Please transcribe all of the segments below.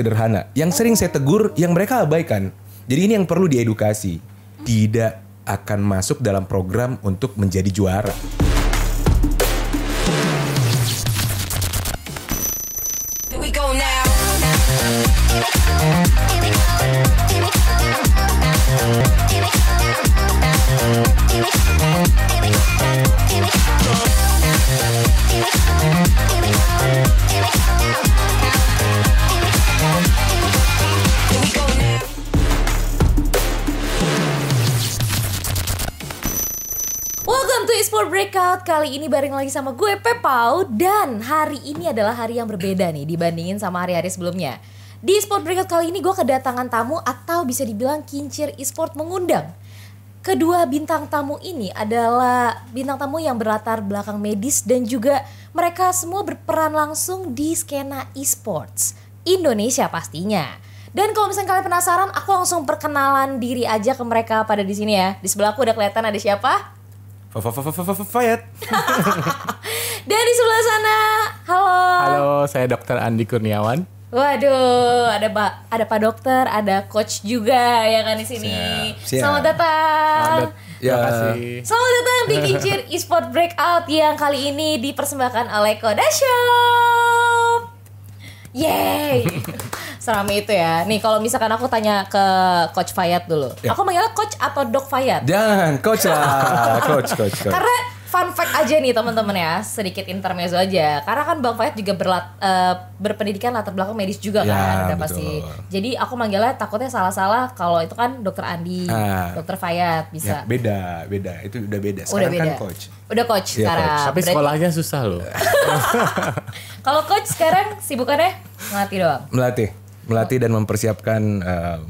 sederhana. Yang sering saya tegur, yang mereka abaikan. Jadi ini yang perlu diedukasi. Tidak akan masuk dalam program untuk menjadi juara. Here we go Esport Breakout. Kali ini bareng lagi sama gue Pepau. Dan hari ini adalah hari yang berbeda nih Dibandingin sama hari-hari sebelumnya. Di Esport Breakout kali ini gue kedatangan tamu Atau bisa dibilang kincir esport mengundang. Kedua bintang tamu ini adalah bintang tamu yang berlatar belakang medis Dan juga mereka semua berperan langsung di skena esports. Indonesia pastinya. Dan kalau misalnya kalian penasaran, aku langsung perkenalan diri aja ke mereka pada di sini ya. Di sebelahku udah kelihatan ada siapa? Fayat. Dan di sebelah sana, halo. Halo, saya Dr. Andi Kurniawan. Waduh, ada Pak, ada Pak Dokter, ada Coach juga ya kan di sini. Siap, siap. Selamat datang. Ada- Ya. Terima kasih. Selamat datang di Kincir Esport Breakout yang kali ini dipersembahkan oleh Koda Shop. Yeay. Serame itu ya. Nih kalau misalkan aku tanya ke Coach Fayat dulu. Ya. Aku manggilnya Coach atau Dok Fayat? Jangan, coach lah. Coach, coach, coach. Karena fun fact aja nih teman-teman ya, sedikit intermezzo aja. Karena kan Bang Fayat juga berlat, eh, berpendidikan latar belakang medis juga Ya, kan, udah betul. pasti. Jadi aku manggilnya takutnya salah-salah kalau itu kan Dokter Andi, Ah. Dokter Fayat Ya, bisa. beda, beda. Itu udah beda. Udah Sekarang beda. kan coach. Udah coach Iya, sekarang. coach. Tapi Berarti- sekolahnya susah loh. Kalau coach sekarang sibukannya ngelatih doang. Melatih, melatih dan mempersiapkan em,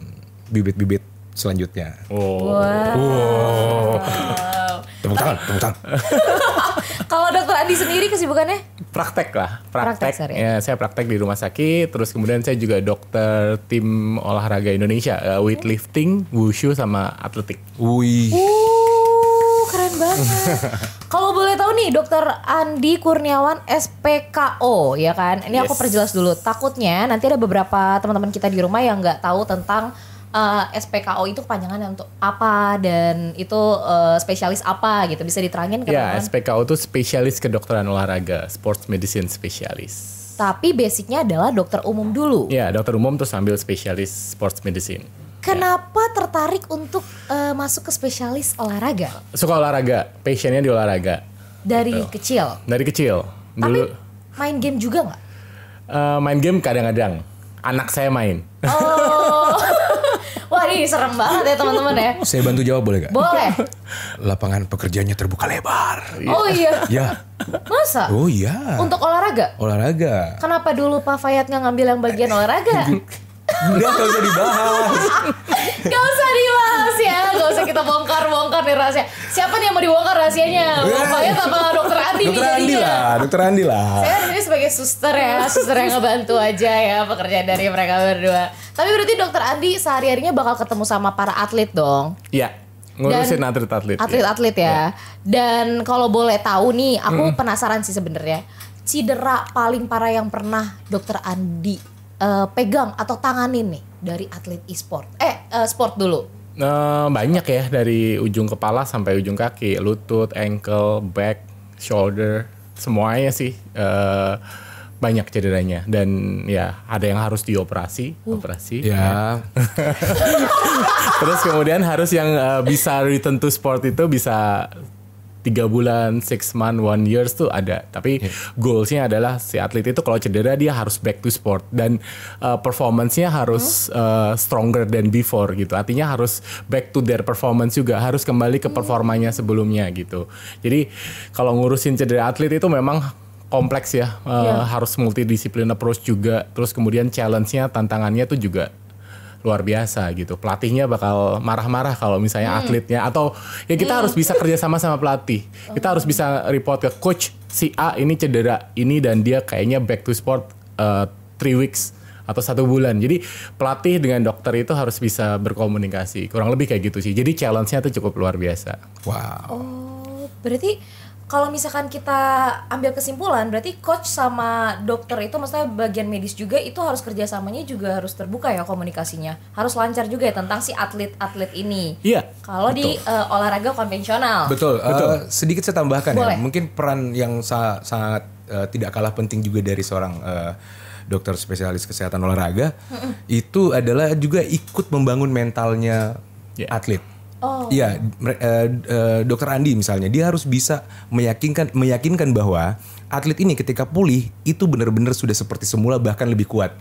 bibit-bibit selanjutnya. Oh. Wow. Tepuk tangan, tepuk tangan. Kalau Dokter Andi sendiri kesibukannya? Praktek lah, Praktek praktek. ya, saya praktek di rumah sakit. Terus kemudian saya juga dokter tim olahraga Indonesia, eh, weightlifting, wushu sama atletik. Wih. Uh, keren banget. Kalau boleh tahu nih, Dokter Andi Kurniawan SPKO, ya kan? Ini aku Yes. perjelas dulu. Takutnya nanti ada beberapa teman-teman kita di rumah yang nggak tahu tentang eh, SPKO itu kepanjangannya untuk apa dan itu eh, spesialis apa gitu. Bisa diterangin ke Ya, teman-teman? SPKO itu spesialis kedokteran olahraga, sports medicine spesialis. Tapi basicnya adalah dokter umum dulu. Ya, dokter umum terus ambil spesialis sports medicine. Kenapa tertarik untuk eh, masuk ke spesialis olahraga Suka olahraga, passionnya di olahraga. dari kecil? Dari kecil. Tapi Dulu main game juga nggak? eh, main game kadang-kadang. Anak saya main. Oh, ini serem banget ya teman-teman ya. Saya bantu jawab boleh gak? Boleh. Lapangan pekerjaannya terbuka lebar. Oh iya, Ya. masa? Oh iya. Untuk olahraga? Olahraga. Kenapa dulu Pak Fayat nggak ngambil yang bagian olahraga? Udah gak usah dibahas. Gak usah dibahas ya, usah kita bongkar-bongkar nih rahasia. Siapa nih yang mau dibongkar rahasianya? Pak Fayat apa Dokter Andi nih Dokter Andi lah, dokter Andi lah. Saya di sini sebagai suster ya, suster yang ngebantu aja ya pekerjaan dari mereka berdua. Tapi berarti Dokter Andi sehari-harinya bakal ketemu sama para atlet dong? Iya, ngurusin atlet-atlet. ya. Atlet-atlet ya. Dan kalau boleh tahu nih, aku penasaran sih sebenarnya. Cedera paling parah yang pernah Dokter Andi eh, pegang atau tanganin nih dari atlet e-sport. Eh, eh, sport dulu. Eh, banyak ya dari ujung kepala sampai ujung kaki, lutut, ankle, back, shoulder, semuanya sih eh, banyak cederanya. Dan ya ada yang harus dioperasi, operasi. Ya, Terus kemudian harus yang eh, bisa return to sport itu bisa tiga bulan, six month, one years tuh ada. Tapi goalsnya adalah si atlet itu kalau cedera dia harus back to sport dan eh, performance-nya harus eh, stronger than before gitu. Artinya harus back to their performance juga, harus kembali ke performanya sebelumnya gitu. Jadi kalau ngurusin cedera atlet itu memang kompleks ya, Eh, Iya. harus multidisiplin approach juga. Terus kemudian challenge-nya, tantangannya tuh juga luar biasa gitu. Pelatihnya bakal marah-marah kalau misalnya atletnya atau ya kita harus bisa kerja sama sama pelatih. Kita harus bisa report ke coach si A ini cedera ini dan dia kayaknya back to sport uh, three weeks atau satu bulan. Jadi pelatih dengan dokter itu harus bisa berkomunikasi. Kurang lebih kayak gitu sih. Jadi challenge-nya tuh cukup luar biasa. wow. Oh, berarti kalau misalkan kita ambil kesimpulan berarti coach sama dokter itu maksudnya bagian medis juga itu harus kerjasamanya juga harus terbuka ya komunikasinya harus lancar juga ya tentang si atlet-atlet ini Iya. kalau di eh, olahraga konvensional Betul. eh, sedikit saya tambahkan Boleh. ya. Mungkin peran yang sa- sangat eh, tidak kalah penting juga dari seorang eh, dokter spesialis kesehatan olahraga itu adalah juga ikut membangun mentalnya Ya. atlet. Oh. Iya, eh, eh, dokter Andi misalnya dia harus bisa meyakinkan meyakinkan bahwa atlet ini ketika pulih itu benar-benar sudah seperti semula bahkan lebih kuat.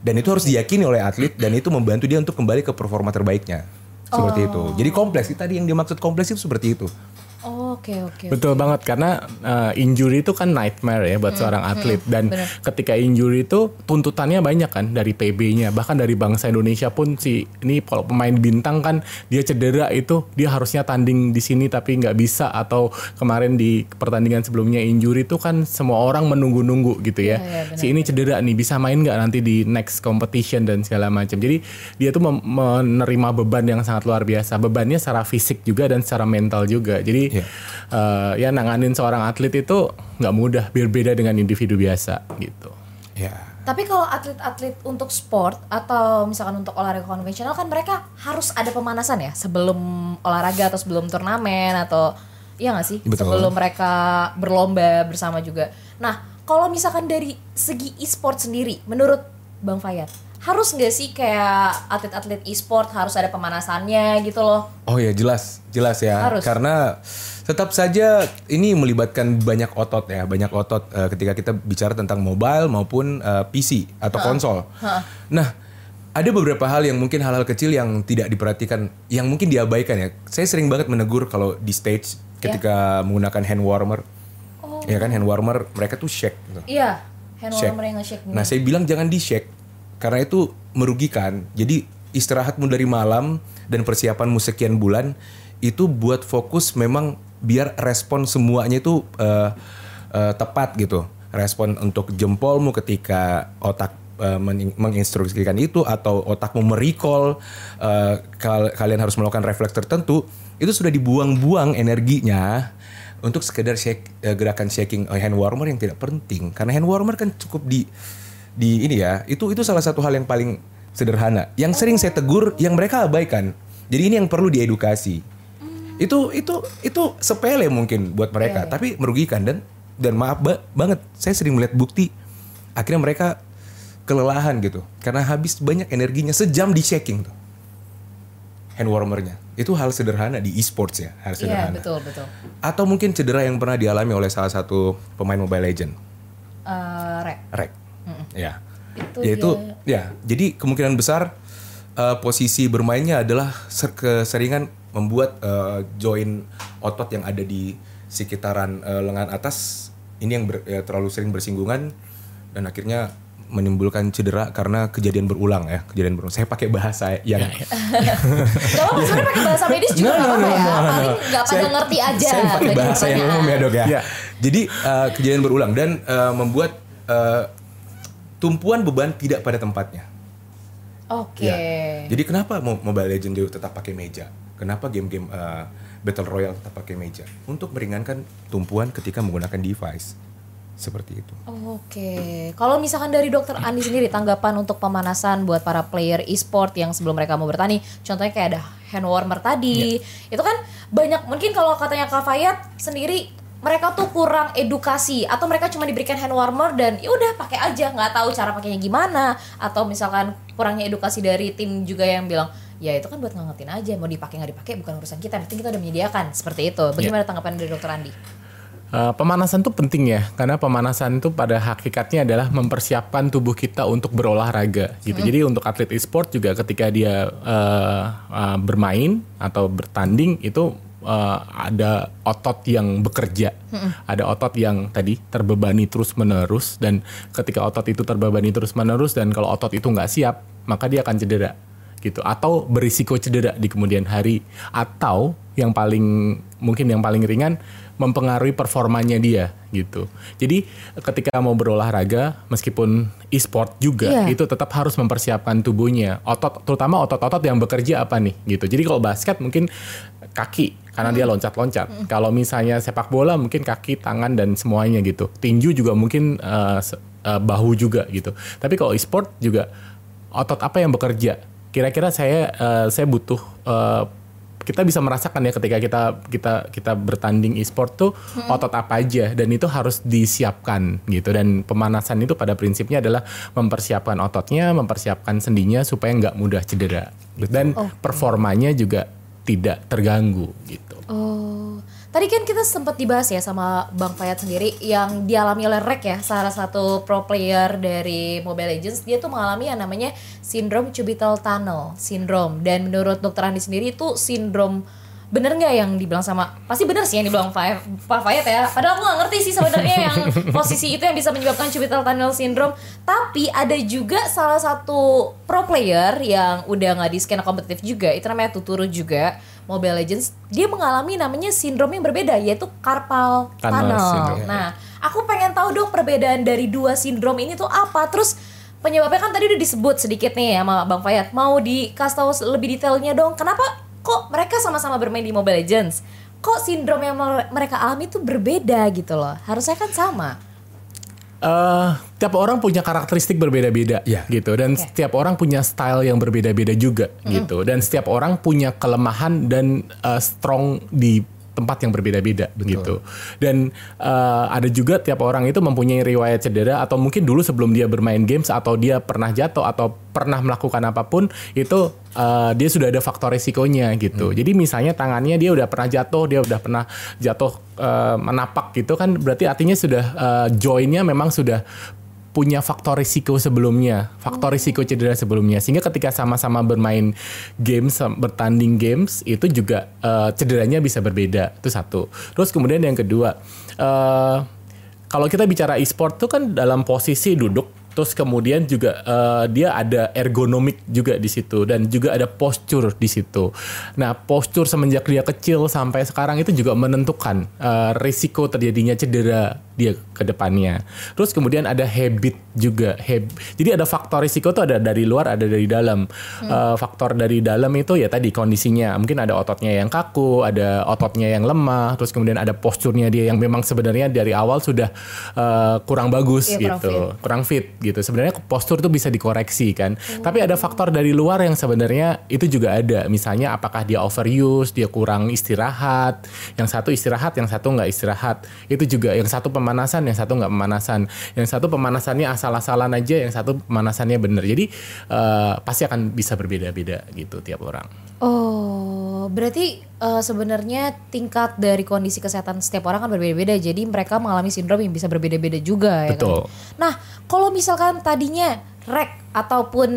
Dan itu harus diyakini oleh atlet dan itu membantu dia untuk kembali ke performa terbaiknya. Seperti itu. Jadi kompleks. Tadi yang dimaksud kompleks itu seperti itu. Oh, oke oke Betul banget karena uh, injury itu kan nightmare ya buat seorang atlet dan bener. ketika injury itu tuntutannya banyak kan dari PB-nya bahkan dari bangsa Indonesia pun si ini kalau pemain bintang kan dia cedera itu dia harusnya tanding di sini tapi nggak bisa atau kemarin di pertandingan sebelumnya injury itu kan semua orang menunggu-nunggu gitu ya. iya, benar, si ini cedera nih bisa main nggak nanti di next competition dan segala macam. Jadi dia tuh menerima beban yang sangat luar biasa. Bebannya secara fisik juga dan secara mental juga. Jadi Iya. eh, ya nanganin seorang atlet itu nggak mudah, berbeda dengan individu biasa gitu. Ya. Tapi kalau atlet-atlet untuk sport atau misalkan untuk olahraga konvensional kan mereka harus ada pemanasan ya sebelum olahraga atau sebelum turnamen atau iya nggak sih Betul. sebelum mereka berlomba bersama juga. Nah kalau misalkan dari segi e-sport sendiri, menurut Bang Fayat harus nggak sih kayak atlet-atlet e-sport harus ada pemanasannya gitu loh? Oh ya jelas, jelas ya. Harus. Karena tetap saja ini melibatkan banyak otot ya, banyak otot eh, ketika kita bicara tentang mobile maupun eh, PC atau konsol. Nah, ada beberapa hal yang mungkin hal-hal kecil yang tidak diperhatikan, yang mungkin diabaikan ya. Saya sering banget menegur kalau di stage ketika menggunakan hand warmer. Ya kan hand warmer mereka tuh shake gitu. Iya, hand Shake. warmer yang nge-shake. Nah, saya bilang jangan di shake karena itu merugikan. Jadi istirahatmu dari malam dan persiapanmu sekian bulan itu buat fokus memang biar respon semuanya itu eh, eh, tepat gitu. Respon untuk jempolmu ketika otak eh, men- menginstruksikan itu atau otakmu merecall eh, kal- kalian harus melakukan refleks tertentu itu sudah dibuang-buang energinya untuk sekedar shake, eh, gerakan shaking hand warmer yang tidak penting karena hand warmer kan cukup di di ini ya itu itu salah satu hal yang paling sederhana. Yang sering saya tegur yang mereka abaikan. Jadi ini yang perlu diedukasi. Itu itu itu sepele mungkin buat mereka tapi merugikan. Dan dan maaf ba- banget saya sering melihat bukti. Akhirnya mereka kelelahan gitu. Karena habis banyak energinya sejam di shaking tuh. Hand warmernya. Itu hal sederhana di e-sports ya hal Iya sederhana. betul betul. atau mungkin cedera yang pernah dialami oleh salah satu pemain Mobile Legend, Eh, rek. Rek. Ya. Itu Yaitu dia- ya, jadi kemungkinan besar eh, posisi bermainnya adalah ser- keseringan membuat eh, join otot yang ada di sekitaran eh, lengan atas ini yang ber- ya, terlalu sering bersinggungan dan akhirnya menimbulkan cedera karena kejadian berulang ya, kejadian berulang. Saya pakai bahasa yang Gak apa-apa sebenarnya pakai bahasa medis juga No, gak no, apa-apa no, ya. no, no, no. Paling gak pada ngerti aja. Saya pakai bahasa yang umum ya dok ya. Iya. Jadi uh, kejadian berulang dan uh, membuat uh, tumpuan beban tidak pada tempatnya. Oke. Ya. Jadi kenapa Mo- Mobile Legends juga tetap pakai meja? Kenapa game-game uh, Battle Royale tetap pakai meja? Untuk meringankan tumpuan ketika menggunakan device. Seperti itu. Oke, kalau misalkan dari dokter Andi sendiri tanggapan untuk pemanasan buat para player e-sport yang sebelum mereka mau bertani, contohnya kayak ada hand warmer tadi, itu kan banyak mungkin kalau katanya Kak Fayat sendiri mereka tuh kurang edukasi atau mereka cuma diberikan hand warmer dan ya udah pakai aja nggak tahu cara pakainya gimana atau misalkan kurangnya edukasi dari tim juga yang bilang ya itu kan buat ngangetin aja mau dipakai nggak dipakai bukan urusan kita, penting kita udah menyediakan seperti itu. Bagaimana tanggapan dari dokter Andi? Uh, pemanasan itu penting ya, karena pemanasan itu pada hakikatnya adalah mempersiapkan tubuh kita untuk berolahraga gitu. Jadi untuk atlet e-sport juga ketika dia uh, uh, bermain atau bertanding itu uh, ada otot yang bekerja, ada otot yang tadi terbebani terus menerus dan ketika otot itu terbebani terus menerus dan kalau otot itu nggak siap maka dia akan cedera. gitu atau berisiko cedera di kemudian hari atau yang paling mungkin yang paling ringan mempengaruhi performanya dia gitu. Jadi ketika mau berolahraga meskipun e-sport juga Iya. itu tetap harus mempersiapkan tubuhnya. Otot terutama otot-otot yang bekerja apa nih gitu. Jadi kalau basket mungkin kaki karena dia loncat-loncat. Kalau misalnya sepak bola mungkin kaki, tangan dan semuanya gitu. Tinju juga mungkin se- eh, bahu juga gitu. Tapi kalau e-sport juga otot apa yang bekerja? Kira-kira saya eh, saya butuh eh, kita bisa merasakan ya ketika kita kita kita bertanding e-sport tuh otot apa aja dan itu harus disiapkan gitu dan pemanasan itu pada prinsipnya adalah mempersiapkan ototnya, mempersiapkan sendinya supaya nggak mudah cedera dan performanya juga tidak terganggu gitu. Oh, tadi kan kita sempat dibahas ya sama Bang Fayat sendiri yang dialami oleh Rek ya, salah satu pro player dari Mobile Legends. Dia tuh mengalami yang namanya sindrom cubital tunnel syndrome. Dan menurut dokter Andi sendiri itu sindrom bener nggak yang dibilang sama pasti bener sih yang dibilang Pak Fayat ya. Padahal aku nggak ngerti sih sebenarnya yang posisi itu yang bisa menyebabkan cubital tunnel syndrome. Tapi ada juga salah satu pro player yang udah nggak di skena kompetitif juga itu namanya Tuturu juga Mobile Legends. Dia mengalami namanya sindrom yang berbeda yaitu carpal Tunnel tunnel, syndrome. nah aku pengen tahu dong perbedaan dari dua sindrom ini tuh apa. Terus penyebabnya kan tadi udah disebut sedikit nih sama Bang Fayat mau dikasih tahu lebih detailnya dong kenapa kok mereka sama-sama bermain di Mobile Legends? Kok sindrom yang mer- mereka alami itu berbeda gitu loh? Harusnya kan sama. Eh tiap orang punya karakteristik berbeda-beda Iya. gitu. Dan setiap orang punya style yang berbeda-beda juga gitu. Dan setiap orang punya kelemahan dan eh, strong di tempat yang berbeda-beda begitu. Dan eh, ada juga tiap orang itu mempunyai riwayat cedera atau mungkin dulu sebelum dia bermain games atau dia pernah jatuh atau pernah melakukan apa pun itu eh, dia sudah ada faktor resikonya gitu. Jadi misalnya tangannya dia udah pernah jatuh dia udah pernah jatuh eh, menapak gitu kan berarti artinya sudah eh, joinnya memang sudah punya faktor risiko sebelumnya, faktor risiko cedera sebelumnya, sehingga ketika sama-sama bermain games, bertanding games itu juga eh, cederanya bisa berbeda. Itu satu. Terus kemudian yang kedua, eh, kalau kita bicara e-sport tuh kan dalam posisi duduk. Terus kemudian juga eh, dia ada ergonomik juga di situ dan juga ada postur di situ. Nah, postur semenjak dia kecil sampai sekarang itu juga menentukan eh, risiko terjadinya cedera dia ke depannya. Terus kemudian ada habit juga. Hab- Jadi ada faktor risiko tuh ada dari luar, ada dari dalam. Eh, faktor dari dalam itu ya tadi kondisinya. Mungkin ada ototnya yang kaku, ada ototnya yang lemah, terus kemudian ada posturnya dia yang memang sebenarnya dari awal sudah eh, kurang bagus kurang gitu, kurang fit gitu. Sebenarnya postur tuh bisa dikoreksi kan. Tapi ada faktor dari luar yang sebenarnya itu juga ada. Misalnya apakah dia overuse, dia kurang istirahat, yang satu istirahat, yang satu nggak istirahat. Itu juga yang satu pemanasan, yang satu nggak pemanasan. Yang satu pemanasannya asal-asalan aja, yang satu pemanasannya bener. Jadi eh, pasti akan bisa berbeda-beda gitu tiap orang. Oh, berarti eh, sebenarnya tingkat dari kondisi kesehatan setiap orang kan berbeda-beda. Jadi mereka mengalami sindrom yang bisa berbeda-beda juga ya Betul. kan. Nah, kalau misalkan tadinya Rek ataupun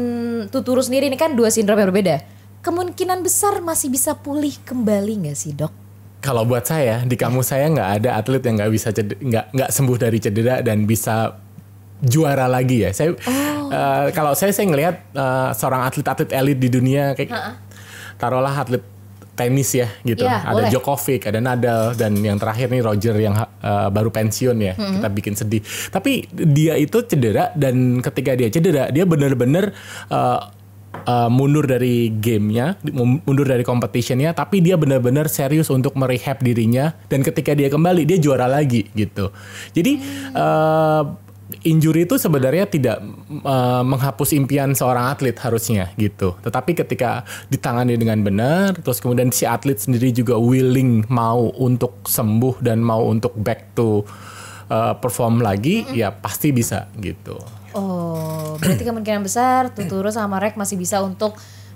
Tuturu sendiri ini kan dua sindrom yang berbeda. Kemungkinan besar masih bisa pulih kembali nggak sih, Dok? Kalau buat saya di kampus saya nggak ada atlet yang nggak bisa nggak nggak sembuh dari cedera dan bisa juara lagi ya. Saya eh, kalau saya saya ngelihat eh, seorang atlet-atlet elit di dunia kayak taruhlah atlet tenis ya gitu. Iya, ada boleh. Djokovic, ada Nadal dan yang terakhir nih Roger yang eh, baru pensiun ya. Kita bikin sedih. Tapi dia itu cedera dan ketika dia cedera dia benar-benar eh, eh, mundur dari gamenya, mundur dari competitionnya, tapi dia benar-benar serius untuk merehab dirinya dan ketika dia kembali dia juara lagi gitu. Jadi eh, injury itu sebenarnya tidak eh, menghapus impian seorang atlet harusnya gitu. Tetapi ketika ditangani dengan benar, terus kemudian si atlet sendiri juga willing mau untuk sembuh dan mau untuk back to eh, perform lagi, ya pasti bisa gitu. Oh, berarti kemungkinan besar Tuturu sama Rek masih bisa untuk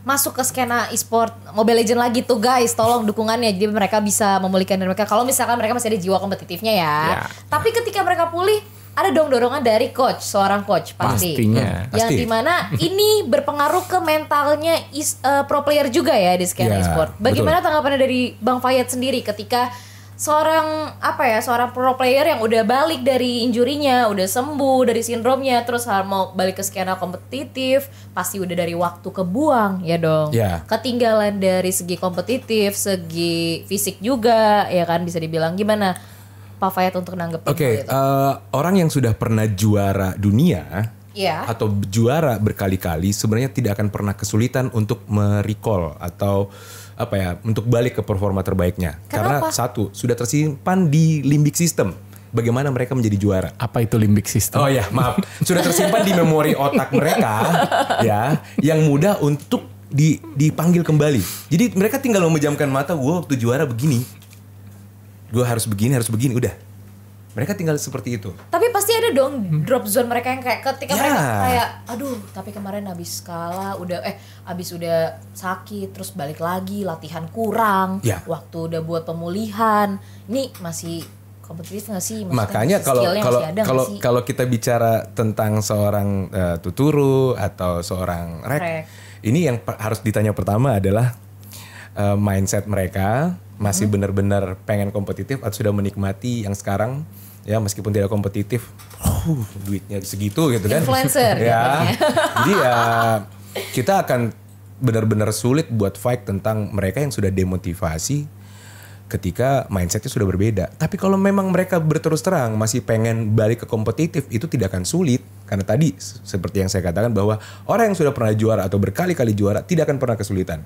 masuk ke skena e-sport Mobile Legend lagi tuh guys. Tolong dukungannya jadi mereka bisa memulihkan diri mereka. Kalau misalkan mereka masih ada jiwa kompetitifnya ya. Ya. Tapi ketika mereka pulih ada dong dorongan dari coach, seorang coach pasti. Pastinya. Yang Pasti. di mana ini berpengaruh ke mentalnya is- eh, pro player juga ya di skena Ya, e-sport. Bagaimana tanggapannya dari Bang Fayat sendiri ketika seorang apa ya seorang pro player yang udah balik dari injurinya udah sembuh dari sindromnya terus mau balik ke skena kompetitif pasti udah dari waktu kebuang ya dong Ya. ketinggalan dari segi kompetitif segi fisik juga ya kan bisa dibilang gimana Pak Fayat untuk nanggepin Oke, hal itu? eh, orang yang sudah pernah juara dunia Iya. atau juara berkali-kali sebenarnya tidak akan pernah kesulitan untuk merecall atau apa ya, untuk balik ke performa terbaiknya. Karena Kenapa? satu, sudah tersimpan di limbic system bagaimana mereka menjadi juara. Apa itu limbic system? Oh ya, maaf. Sudah tersimpan di memori otak mereka ya, yang mudah untuk di, dipanggil kembali. Jadi mereka tinggal memejamkan mata, gue waktu juara begini. Gue harus begini, harus begini, udah. Mereka tinggal seperti itu. Tapi pasti ada dong drop zone mereka yang kayak ketika Hmm. Ya. mereka kayak aduh tapi kemarin habis kalah udah eh habis udah sakit terus balik lagi latihan kurang Ya. waktu udah buat pemulihan ini masih kompetitif nggak sih Maksudnya Makanya kalau kalau kalau kalau kita bicara tentang seorang eh, tuturu atau seorang rek, Rek. ini yang per- harus ditanya pertama adalah eh, mindset mereka masih Hmm. benar-benar pengen kompetitif atau sudah menikmati yang sekarang ya meskipun tidak kompetitif, uh, duitnya segitu gitu kan? Influencer ya. Jadi ya kita akan benar-benar sulit buat fight tentang mereka yang sudah demotivasi ketika mindsetnya sudah berbeda. Tapi kalau memang mereka berterus terang masih pengen balik ke kompetitif itu tidak akan sulit karena tadi seperti yang saya katakan bahwa orang yang sudah pernah juara atau berkali-kali juara tidak akan pernah kesulitan.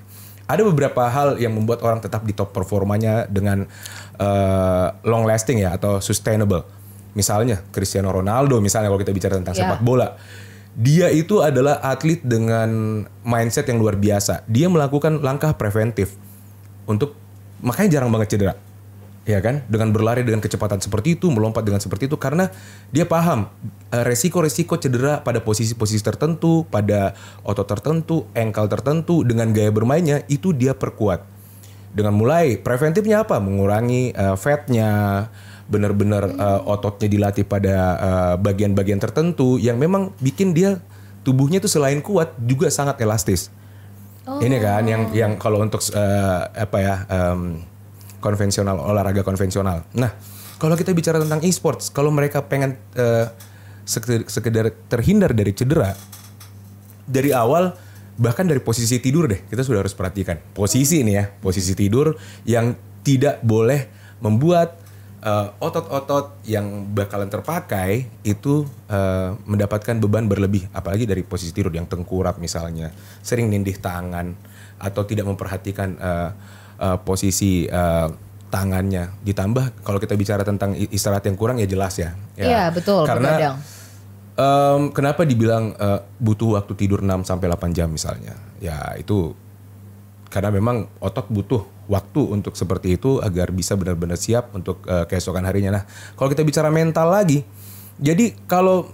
Ada beberapa hal yang membuat orang tetap di top performanya dengan eh, long lasting ya atau sustainable. Misalnya Cristiano Ronaldo misalnya kalau kita bicara tentang Ya. sepak bola. Dia itu adalah atlet dengan mindset yang luar biasa. Dia melakukan langkah preventif untuk makanya jarang banget cedera. Ya kan? Dengan berlari dengan kecepatan seperti itu, melompat dengan seperti itu karena dia paham eh, resiko-resiko cedera pada posisi-posisi tertentu, pada otot tertentu, ankle tertentu dengan gaya bermainnya itu dia perkuat. Dengan mulai preventifnya apa? Mengurangi eh, fatnya, benar-benar eh, ototnya dilatih pada eh, bagian-bagian tertentu yang memang bikin dia tubuhnya itu selain kuat juga sangat elastis. Ini kan yang yang kalau untuk eh, apa ya em, konvensional olahraga konvensional. Nah, kalau kita bicara tentang e-sports, kalau mereka pengen sekedar, sekedar terhindar dari cedera dari awal bahkan dari posisi tidur deh kita sudah harus perhatikan posisi ini ya posisi tidur yang tidak boleh membuat eh, otot-otot yang bakalan terpakai itu eh, mendapatkan beban berlebih apalagi dari posisi tidur yang tengkurap misalnya sering nindih tangan atau tidak memperhatikan eh, eh, posisi eh, tangannya ditambah kalau kita bicara tentang istirahat yang kurang ya jelas ya, ya. Iya, betul, karena begadang. Em, kenapa dibilang eh, butuh waktu tidur 6 sampai 8 jam misalnya? Ya itu karena memang otot butuh waktu untuk seperti itu agar bisa benar-benar siap untuk eh, keesokan harinya. Nah, kalau kita bicara mental lagi, jadi kalau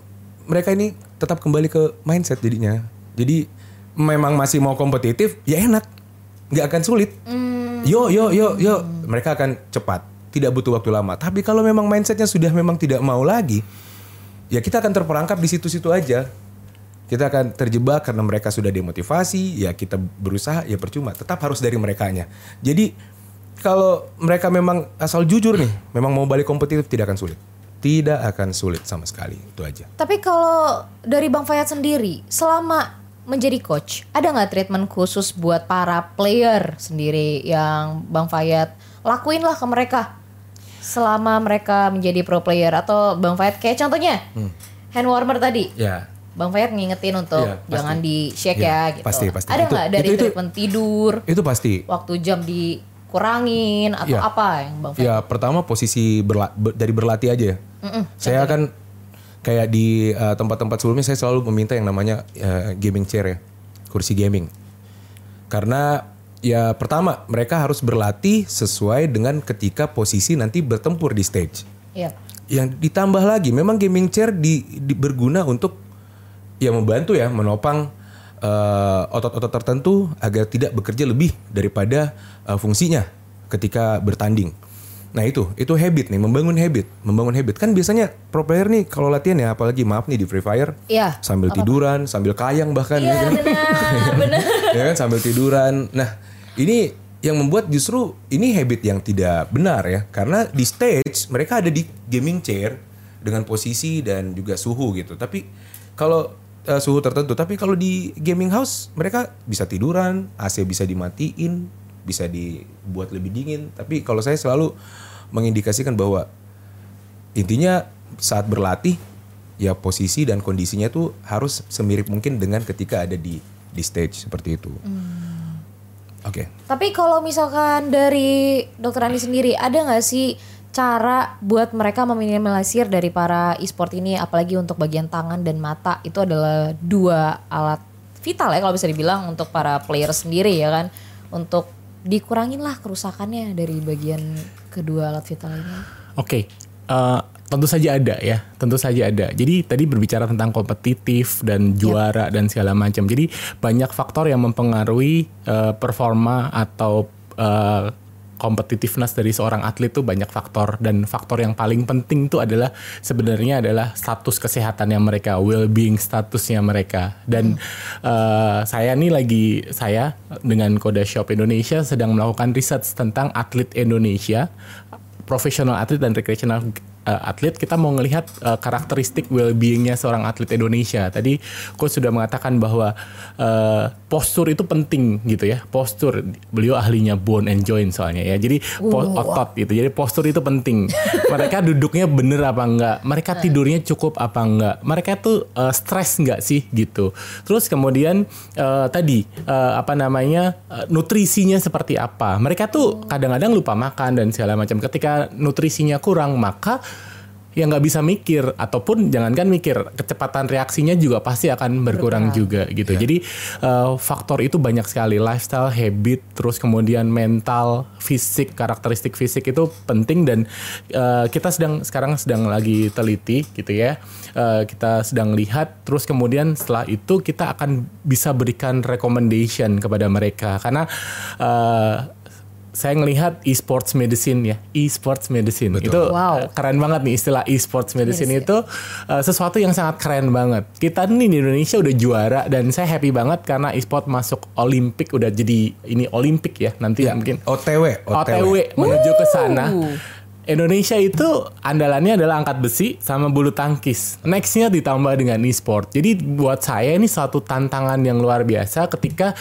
mereka ini tetap kembali ke mindset jadinya. Jadi memang masih mau kompetitif, ya enak, nggak akan sulit. Yo yo yo yo, mereka akan cepat, tidak butuh waktu lama. Tapi kalau memang mindsetnya sudah memang tidak mau lagi, ya kita akan terperangkap di situ-situ aja. Kita akan terjebak karena mereka sudah demotivasi, ya kita berusaha ya percuma, tetap harus dari merekanya. Jadi kalau mereka memang asal jujur nih, memang mau balik kompetitif tidak akan sulit. Tidak akan sulit sama sekali, itu aja. Tapi kalau dari Bang Fayat sendiri, selama menjadi coach, ada nggak treatment khusus buat para player sendiri yang Bang Fayat lakuin lah ke mereka selama mereka menjadi pro player atau Bang Fayat kayak contohnya hand warmer tadi, Ya. Bang Fayat ngingetin untuk pasti. jangan di shake Iya, ya gitu. pasti, pasti. Ada Itu- nggak dari itu- itu- treatment tidur, Itu pasti. waktu jam dikurangin atau Iya. apa yang Bang Fayat? Ya pertama posisi berla- ber- dari berlatih aja. ya. Saya akan kayak di uh, tempat-tempat sebelumnya saya selalu meminta yang namanya uh, gaming chair ya, kursi gaming. Karena ya pertama mereka harus berlatih sesuai dengan ketika posisi nanti bertempur di stage. Iya. Yang ditambah lagi memang gaming chair di, di- berguna untuk ya membantu ya menopang uh, otot-otot tertentu agar tidak bekerja lebih daripada uh, fungsinya ketika bertanding. Nah itu, itu habit nih, membangun habit, membangun habit. Kan biasanya pro player nih kalau latihan ya, apalagi maaf nih di Free Fire, Iya. sambil tiduran, sambil kayang bahkan, Iya ya kan? benar, benar. ya kan sambil tiduran. Nah ini yang membuat justru ini habit yang tidak benar ya. Karena di stage mereka ada di gaming chair dengan posisi dan juga suhu gitu. Tapi kalau eh, suhu tertentu tapi kalau di gaming house mereka bisa tiduran AC bisa dimatiin bisa dibuat lebih dingin. Tapi kalau saya selalu mengindikasikan bahwa intinya saat berlatih ya posisi dan kondisinya tuh harus semirip mungkin dengan ketika ada di di stage seperti itu. Oke. Tapi kalau misalkan dari dokter Andi sendiri ada nggak sih cara buat mereka meminimalisir dari para e-sport ini apalagi untuk bagian tangan dan mata itu adalah dua alat vital ya kalau bisa dibilang untuk para player sendiri ya kan untuk dikurangin lah kerusakannya dari bagian kedua alat vital ini. Oke, eh, tentu saja ada ya, tentu saja ada. Jadi tadi berbicara tentang kompetitif dan juara dan segala macam. Jadi banyak faktor yang mempengaruhi eh, performa atau competitiveness dari seorang atlet tuh banyak faktor dan faktor yang paling penting itu adalah sebenarnya adalah status kesehatan yang mereka, well-being statusnya mereka. Dan eh, saya nih lagi saya dengan Koda Shop Indonesia sedang melakukan riset tentang atlet Indonesia profesional atlet dan recreational uh, atlet kita mau ngelihat uh, karakteristik well-beingnya seorang atlet Indonesia. Tadi coach sudah mengatakan bahwa uh, postur itu penting gitu ya. Postur beliau ahlinya bone and joint soalnya ya. Jadi po- otot gitu. Jadi postur itu penting. Mereka duduknya bener apa enggak? Mereka tidurnya cukup apa enggak? Mereka tuh uh, stres enggak sih gitu. Terus kemudian uh, tadi uh, apa namanya uh, nutrisinya seperti apa? Mereka tuh kadang-kadang lupa makan dan segala macam. Ketika nutrisinya kurang maka ya nggak bisa mikir ataupun jangankan mikir kecepatan reaksinya juga pasti akan berkurang juga gitu. Jadi uh, faktor itu banyak sekali. Lifestyle habit terus kemudian mental fisik karakteristik fisik itu penting dan uh, kita sedang sekarang sedang lagi teliti gitu ya. Uh, kita sedang lihat terus kemudian setelah itu kita akan bisa berikan recommendation kepada mereka. Karena uh, saya ngelihat e-sports medicine ya, e-sports medicine itu Wow. uh, keren banget nih istilah e-sports medicine itu uh, sesuatu yang sangat keren banget. Kita nih di Indonesia udah juara dan saya happy banget karena e-sport masuk Olimpik udah jadi ini Olimpik ya nanti Ya, mungkin OTW, OTW menuju ke sana. Indonesia itu andalannya adalah angkat besi sama bulu tangkis. Nextnya ditambah dengan e-sport. Jadi buat saya ini suatu tantangan yang luar biasa ketika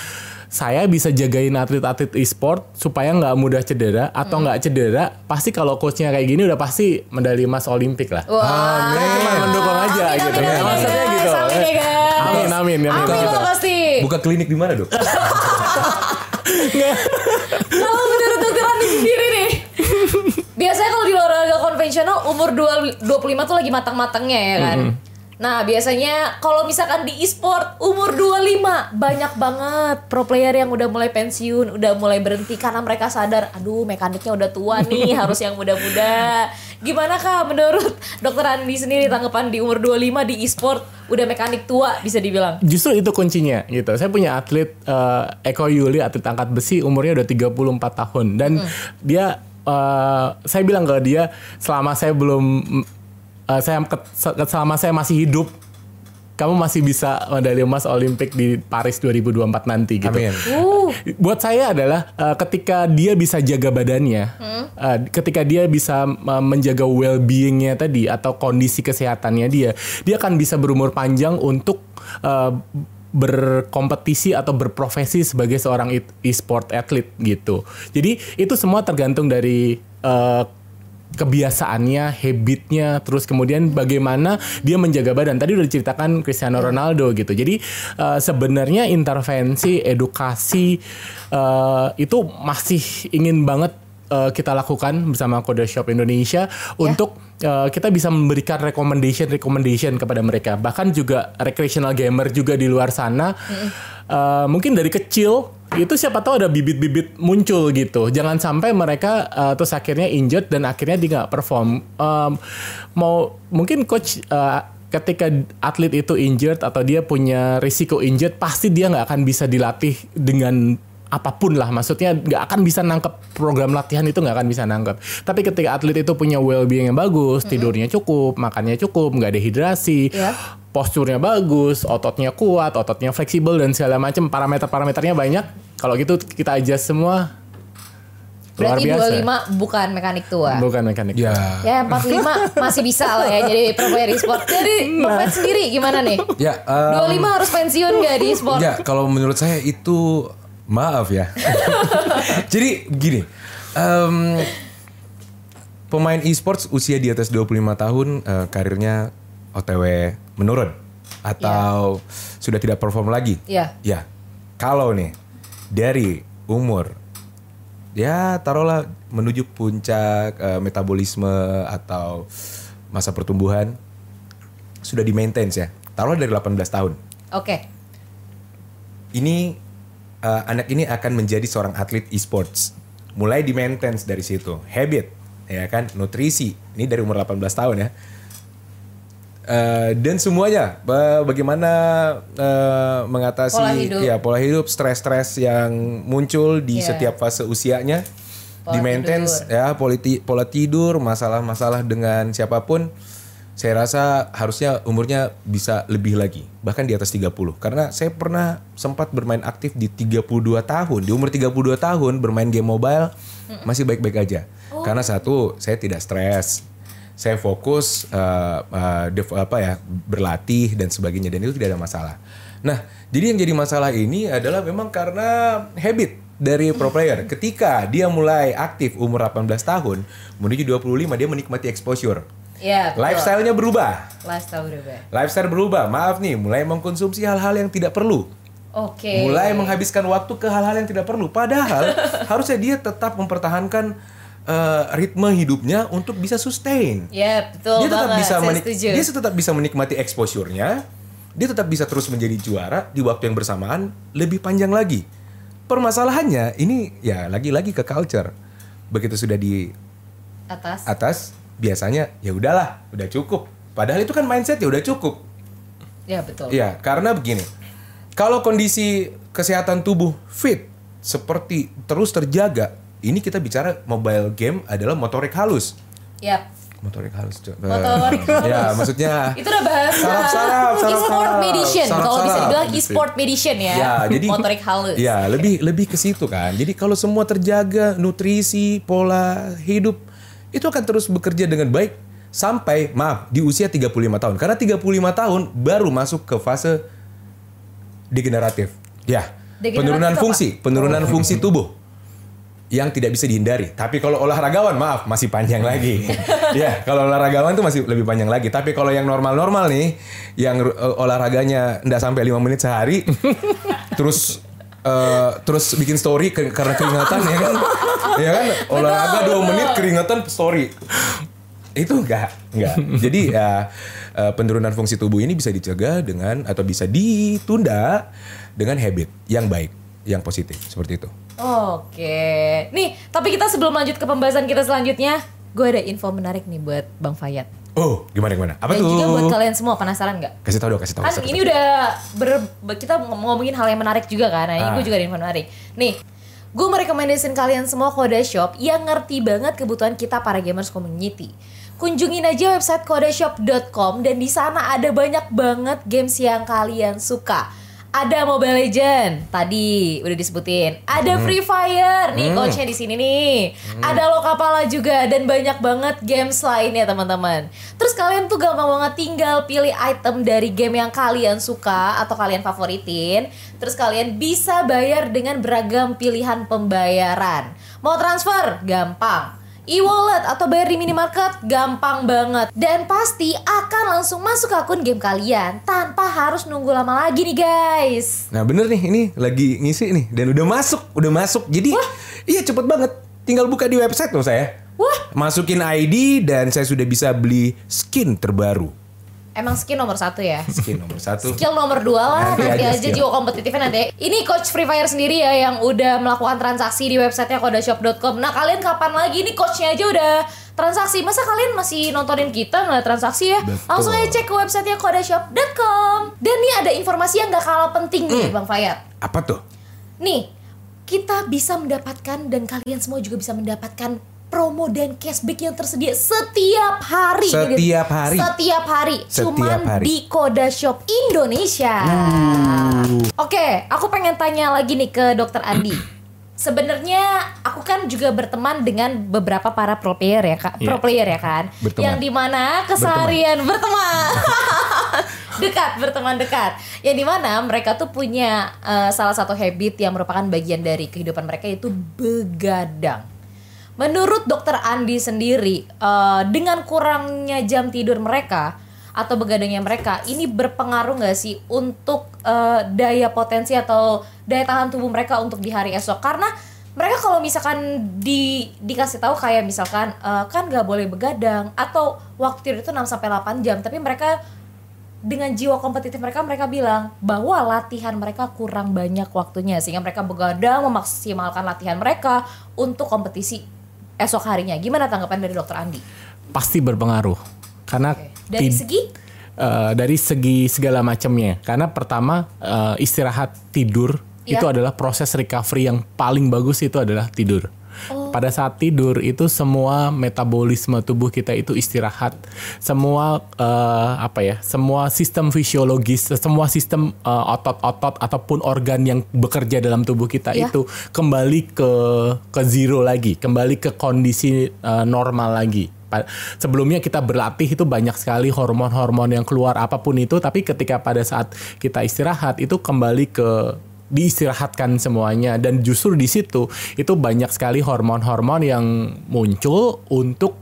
saya bisa jagain atlet-atlet e-sport supaya nggak mudah cedera atau nggak cedera. Pasti kalau coachnya kayak gini udah pasti medali emas Olimpik lah. Wah. Saya cuma mendukung aja Amin, gitu. amin, amin, Maksudnya guys. gitu. Amin ya, guys. Amin, amin, amin. Amin gitu. lo pasti. Buka klinik di mana, Dok? Kalau menurut dokter Andi sendiri nih. Biasanya kalau di olahraga konvensional umur 2, 25 tuh lagi matang-matangnya ya kan. Nah biasanya kalau misalkan di e-sport umur 25 banyak banget pro player yang udah mulai pensiun, udah mulai berhenti karena mereka sadar, aduh mekaniknya udah tua nih, harus yang muda-muda. Gimana kak menurut dokter Andi sendiri tanggapan di umur 25 di e-sport udah mekanik tua bisa dibilang? Justru itu kuncinya gitu. Saya punya atlet eh, Eko Yuli atlet angkat besi umurnya udah 34 tahun dan dia eh, saya bilang ke dia selama saya belum eh, saya selama saya masih hidup kamu masih bisa medali emas Olimpik di Paris 2024 nanti gitu. Amin. Uh, Buat saya adalah uh, ketika dia bisa jaga badannya, uh, ketika dia bisa uh, menjaga well-beingnya tadi atau kondisi kesehatannya dia, dia akan bisa berumur panjang untuk uh, berkompetisi atau berprofesi sebagai seorang e- e-sport atlet gitu. Jadi itu semua tergantung dari uh, kebiasaannya, habitnya, terus kemudian bagaimana dia menjaga badan. Tadi udah diceritakan Cristiano Ronaldo gitu. Jadi eh, sebenarnya intervensi, edukasi eh, itu masih ingin banget eh, kita lakukan bersama Kode Shop Indonesia untuk eh, kita bisa memberikan recommendation recommendation kepada mereka. Bahkan juga recreational gamer juga di luar sana. eh, mungkin dari kecil itu siapa tahu ada bibit-bibit muncul gitu. Jangan sampai mereka uh, terus akhirnya injured dan akhirnya dia nggak perform. Um, mau mungkin coach uh, ketika atlet itu injured atau dia punya risiko injured, pasti dia nggak akan bisa dilatih dengan apa pun lah. Maksudnya nggak akan bisa nangkep program latihan itu nggak akan bisa nangkep. Tapi ketika atlet itu punya well-being yang bagus, tidurnya cukup, makannya cukup, nggak dehidrasi, Iya. posturnya bagus, ototnya kuat, ototnya fleksibel dan segala macam parameter-parameternya banyak. Kalau gitu kita adjust semua Luar Berarti biasa. 25 bukan mekanik tua. Bukan mekanik. Ya. Ya 45 masih bisa lah ya jadi pro player e-sport. Jadi Fayat sendiri gimana nih? Ya, em, 25 harus pensiun gak di e-sport? Ya, kalau menurut saya itu maaf ya. Jadi gini, em, pemain e-sports usia di atas 25 tahun eh, karirnya OTW menurun atau sudah tidak perform lagi. Iya. Ya, kalau nih dari umur ya taruhlah menuju puncak eh, metabolisme atau masa pertumbuhan sudah di maintain ya. Taruhlah dari 18 tahun Oke. ini uh, anak ini akan menjadi seorang atlet e-sports. Mulai di maintenance dari situ, habit, ya kan, nutrisi. Ini dari umur 18 tahun ya. Uh, dan semuanya, ba- bagaimana uh, mengatasi Pola hidup. ya pola hidup, stres-stres yang muncul di Iya. setiap fase usianya, Pola di maintenance, ya politi- pola tidur, masalah-masalah dengan siapa pun, saya rasa harusnya umurnya bisa lebih lagi, bahkan di atas 30. Karena saya pernah sempat bermain aktif di 32 tahun. Di umur 32 tahun bermain game mobile masih baik-baik aja. Karena satu, saya tidak stres. Saya fokus eh, eh, dev- apa ya, berlatih dan sebagainya dan itu tidak ada masalah. Nah, jadi yang jadi masalah ini adalah memang karena habit dari pro player. Ketika dia mulai aktif umur 18 tahun, menuju 25 dia menikmati exposure. Iya, betul. Lifestyle-nya berubah. Lifestyle berubah. Lifestyle berubah. Maaf nih, mulai mengkonsumsi hal-hal yang tidak perlu. Oke. Mulai menghabiskan waktu ke hal-hal yang tidak perlu. Padahal harusnya dia tetap mempertahankan eh, ritme hidupnya untuk bisa sustain. Ya, betul dia tetap banget. bisa Saya menik- setuju. dia tetap bisa menikmati exposure-nya. Dia tetap bisa terus menjadi juara di waktu yang bersamaan lebih panjang lagi. Permasalahannya ini ya lagi-lagi ke culture. Begitu sudah di Atas. atas biasanya ya udahlah, udah cukup. Padahal itu kan mindset ya udah cukup. Ya, betul. Iya, karena begini. Kalau kondisi kesehatan tubuh fit seperti terus terjaga, ini kita bicara mobile game adalah motorik halus. Ya. Motorik halus. Motorik halus. Ya, maksudnya Itu udah bahasa Saraf-saraf, saraf-saraf. e-sport medicine. Kalau bisa dibilang e-sport medicine ya. Ya, jadi motorik halus. Ya, lebih lebih ke situ kan. Jadi kalau semua terjaga, nutrisi, pola hidup itu akan terus bekerja dengan baik sampai maaf di usia 35 tahun. Karena 35 tahun baru masuk ke fase degeneratif. Ya. Degeneratif penurunan apa? fungsi, penurunan fungsi tubuh yang tidak bisa dihindari. Tapi kalau olahragawan, maaf, masih panjang lagi. ya, kalau olahragawan tuh masih lebih panjang lagi. Tapi kalau yang normal-normal nih, yang uh, olahraganya ndak sampai 5 menit sehari, terus uh, terus bikin story ke- karena keringatan ya kan? ya kan? Olahraga 2 menit keringatan story. Itu enggak, enggak. Jadi ya uh, penurunan fungsi tubuh ini bisa dicegah dengan atau bisa ditunda dengan habit yang baik, yang positif seperti itu. Oke. Nih, tapi kita sebelum lanjut ke pembahasan kita selanjutnya, gue ada info menarik nih buat Bang Fayat. Oh, gimana gimana? Apa Dan tuh? juga buat kalian semua penasaran nggak? Kasih tahu dong, kasih tahu. Kan kasih tahu. ini udah ber, ber- kita ngomongin hal yang menarik juga kan. Nah, ini Ah. gue juga ada info menarik. Nih, gue merekomendasikan kalian semua Koda Shop yang ngerti banget kebutuhan kita para gamers community. Kunjungin aja website kodashop.com dan di sana ada banyak banget games yang kalian suka. Ada Mobile Legend, tadi udah disebutin. Ada Free Fire, nih coachnya di sini nih. Ada Lokapala juga dan banyak banget games lainnya teman-teman. Terus kalian tuh gampang banget tinggal pilih item dari game yang kalian suka atau kalian favoritin. Terus kalian bisa bayar dengan beragam pilihan pembayaran. Mau transfer? Gampang. E-wallet atau bayar di minimarket gampang banget dan pasti akan langsung masuk ke akun game kalian tanpa harus nunggu lama lagi nih guys. Nah bener nih, ini lagi ngisi nih dan udah masuk, udah masuk. Jadi iya cepet banget. Tinggal buka di website loh saya. Wah, Masukin ID dan saya sudah bisa beli skin terbaru. Emang skin nomor satu ya. Skin nomor satu. Skill nomor dua lah Nanti nanti, aja aja skill. jiwa kompetitifnya nanti. Ini coach Free Fire sendiri ya yang udah melakukan transaksi di websitenya kodashop.com. Nah kalian kapan lagi nih coachnya aja udah transaksi. Masa kalian masih nontonin kita nggak transaksi ya? Betul. Langsung aja cek ke websitenya kodashop.com. Dan nih ada informasi yang gak kalah penting nih Bang Fayat. Apa tuh? Nih, kita bisa mendapatkan dan kalian semua juga bisa mendapatkan promo dan cashback yang tersedia setiap hari. Setiap hari. Setiap hari. Setiap Cuman hari. di Koda Shop Indonesia. Oke, aku pengen tanya lagi nih ke Dokter Andi. sebenarnya aku kan juga berteman dengan beberapa para pro player ya kak, pro Iya. player ya kan, Berteman. yang di mana keseharian berteman, dekat berteman dekat, yang di mana mereka tuh punya eh, salah satu habit yang merupakan bagian dari kehidupan mereka itu begadang. Menurut dokter Andi sendiri, eh, dengan kurangnya jam tidur mereka atau begadangnya mereka, ini berpengaruh nggak sih untuk eh, daya potensi atau daya tahan tubuh mereka untuk di hari esok? Karena mereka kalau misalkan di dikasih tahu kayak misalkan eh, kan nggak boleh begadang atau waktu tidur itu 6 sampai 8 jam, tapi mereka dengan jiwa kompetitif mereka mereka bilang bahwa latihan mereka kurang banyak waktunya sehingga mereka begadang memaksimalkan latihan mereka untuk kompetisi esok harinya. Gimana tanggapan dari dokter Andi? Pasti berpengaruh. Karena Dari tid- segi eh, dari segi segala macamnya. Karena pertama eh, istirahat tidur Iya. itu adalah proses recovery yang paling bagus itu adalah tidur. Oh. Pada saat tidur itu semua metabolisme tubuh kita itu istirahat. Semua eh, apa ya? Semua sistem fisiologis, semua sistem eh, otot-otot ataupun organ yang bekerja dalam tubuh kita Iya. itu kembali ke ke zero lagi, kembali ke kondisi eh, normal lagi. Sebelumnya kita berlatih itu banyak sekali hormon-hormon yang keluar apa pun itu, tapi ketika pada saat kita istirahat itu kembali ke diistirahatkan semuanya dan justru di situ itu banyak sekali hormon-hormon yang muncul untuk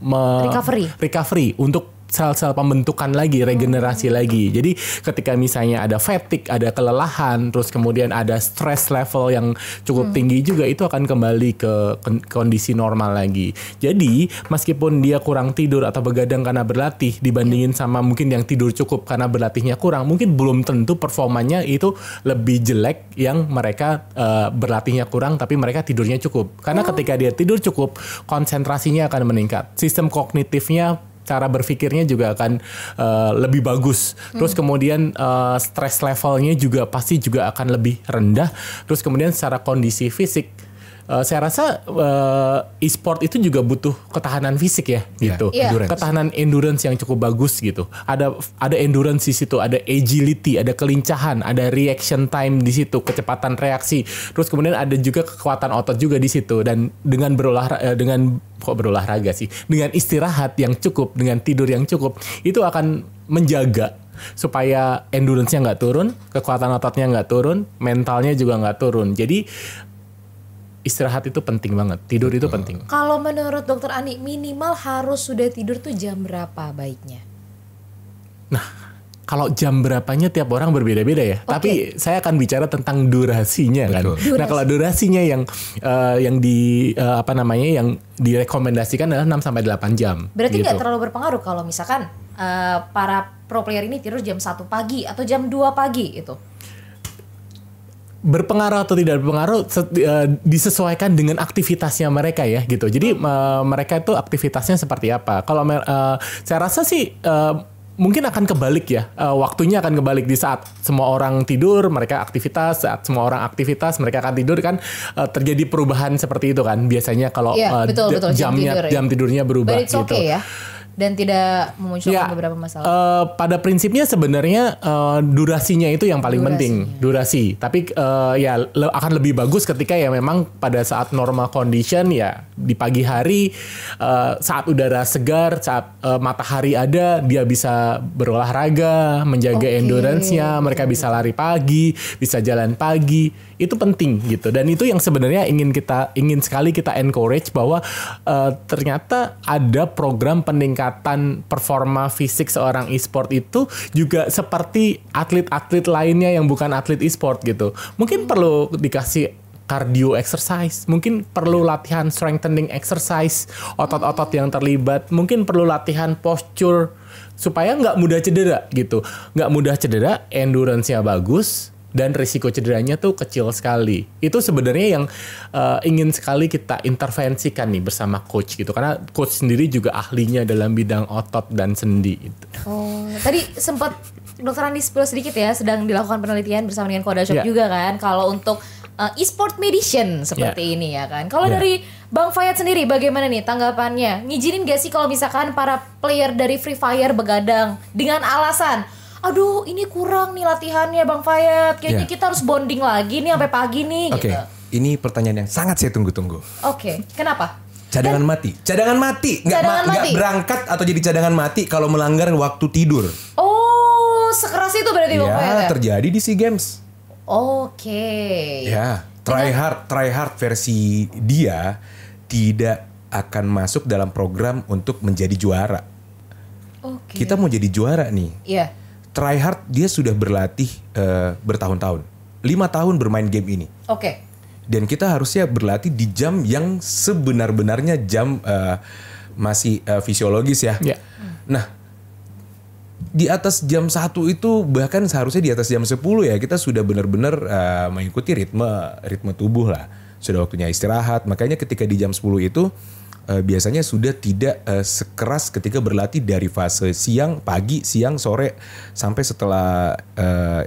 me- Recovery. recovery untuk sel-sel pembentukan lagi, regenerasi lagi. Jadi ketika misalnya ada fatigue, ada kelelahan, terus kemudian ada stress level yang cukup tinggi juga itu akan kembali ke kon- kondisi normal lagi. Jadi meskipun dia kurang tidur atau begadang karena berlatih dibandingin sama mungkin yang tidur cukup karena berlatihnya kurang, mungkin belum tentu performanya itu lebih jelek yang mereka eh, berlatihnya kurang tapi mereka tidurnya cukup. Karena ketika dia tidur cukup, konsentrasinya akan meningkat. Sistem kognitifnya cara berpikirnya juga akan uh, lebih bagus. Terus kemudian uh, stress levelnya juga pasti juga akan lebih rendah. Terus kemudian secara kondisi fisik uh, saya rasa uh, e-sport itu juga butuh ketahanan fisik ya Iya, gitu. Iya. endurance. Ketahanan endurance yang cukup bagus gitu. Ada ada endurance di situ, ada agility, ada kelincahan, ada reaction time di situ, kecepatan reaksi. Terus kemudian ada juga kekuatan otot juga di situ dan dengan berolahraga dengan kok berolahraga sih, dengan istirahat yang cukup, dengan tidur yang cukup, itu akan menjaga supaya endurance-nya nggak turun, kekuatan ototnya nggak turun, mentalnya juga nggak turun. Jadi istirahat itu penting banget, tidur itu penting. Kalau menurut dokter Andi minimal harus sudah tidur tuh jam berapa baiknya? Kalau jam berapanya tiap orang berbeda-beda ya. Tapi saya akan bicara tentang durasinya kan. Betul. Nah, kalau durasinya yang eh, yang di eh, apa namanya yang direkomendasikan adalah 6 sampai 8 jam. Berarti nggak gitu. terlalu berpengaruh kalau misalkan eh, para pro player ini tidur jam 1 pagi atau jam 2 pagi itu. Berpengaruh atau tidak berpengaruh eh, disesuaikan dengan aktivitasnya mereka ya gitu. Jadi eh, mereka itu aktivitasnya seperti apa? Kalau eh, saya rasa sih eh, mungkin akan kebalik ya. Eh, waktunya akan kebalik di saat semua orang tidur, mereka aktivitas, saat semua orang aktivitas, mereka akan tidur kan eh, terjadi perubahan seperti itu kan. Biasanya kalau Iya, eh, betul, betul, jam jamnya tidur ya. jam tidurnya berubah But it's gitu. okay ya. Dan tidak memunculkan beberapa masalah. eh, pada prinsipnya sebenarnya eh, durasinya itu yang paling Durasinya. penting, durasi. Tapi eh, ya le- akan lebih bagus ketika ya memang pada saat normal condition ya di pagi hari eh, saat udara segar, saat eh, matahari ada, dia bisa berolahraga, menjaga Oke. endurance-nya, mereka bisa lari pagi, bisa jalan pagi. Itu penting gitu. Dan itu yang sebenarnya ingin kita ingin sekali kita encourage bahwa eh, ternyata ada program peningkatan performa fisik seorang e-sport itu juga seperti atlet-atlet lainnya yang bukan atlet e-sport gitu. Mungkin perlu dikasih cardio exercise, mungkin perlu latihan strengthening exercise, otot-otot yang terlibat, mungkin perlu latihan posture supaya nggak mudah cedera gitu, nggak mudah cedera, endurance-nya bagus dan risiko cederanya tuh kecil sekali. Itu sebenarnya yang uh, ingin sekali kita intervensikan nih bersama coach gitu, karena coach sendiri juga ahlinya dalam bidang otot dan sendi. Gitu. Oh, tadi sempat dokter Andi spill sedikit ya sedang dilakukan penelitian bersama dengan Koda Shop Ya. juga kan kalau untuk uh, e-sport medicine seperti ini ya kan. Kalau Ya. dari Bang Fayat sendiri bagaimana nih tanggapannya? Ngizinin gak sih kalau misalkan para player dari Free Fire begadang dengan alasan Aduh ini kurang nih latihannya Bang Fayat Kayaknya Ya. kita harus bonding lagi nih sampai pagi nih Oke. gitu ini pertanyaan yang sangat saya tunggu-tunggu. Oke, kenapa? Cadangan mati. Cadangan mati. Nggak, Cadangan ma- nggak mati. berangkat atau jadi cadangan mati kalau melanggar waktu tidur. Oh, sekeras itu berarti Bang Fayat Ya, ya? terjadi di SEA Games. Oke. Ya, try hard, try hard versi dia tidak akan masuk dalam program untuk menjadi juara. Oke. Kita mau jadi juara nih. Iya. Try hard dia sudah berlatih eh, bertahun-tahun. Lima tahun bermain game ini. Oke. Dan kita harusnya berlatih di jam yang sebenar-benarnya jam eh, masih eh, fisiologis ya. Ya. Nah, di atas jam 1 itu bahkan seharusnya di atas jam 10 ya kita sudah benar-benar eh, mengikuti ritme ritme tubuh lah. Sudah waktunya istirahat. Makanya ketika di jam 10 itu eh, biasanya sudah tidak eh, sekeras ketika berlatih dari fase siang, pagi, siang, sore sampai setelah eh,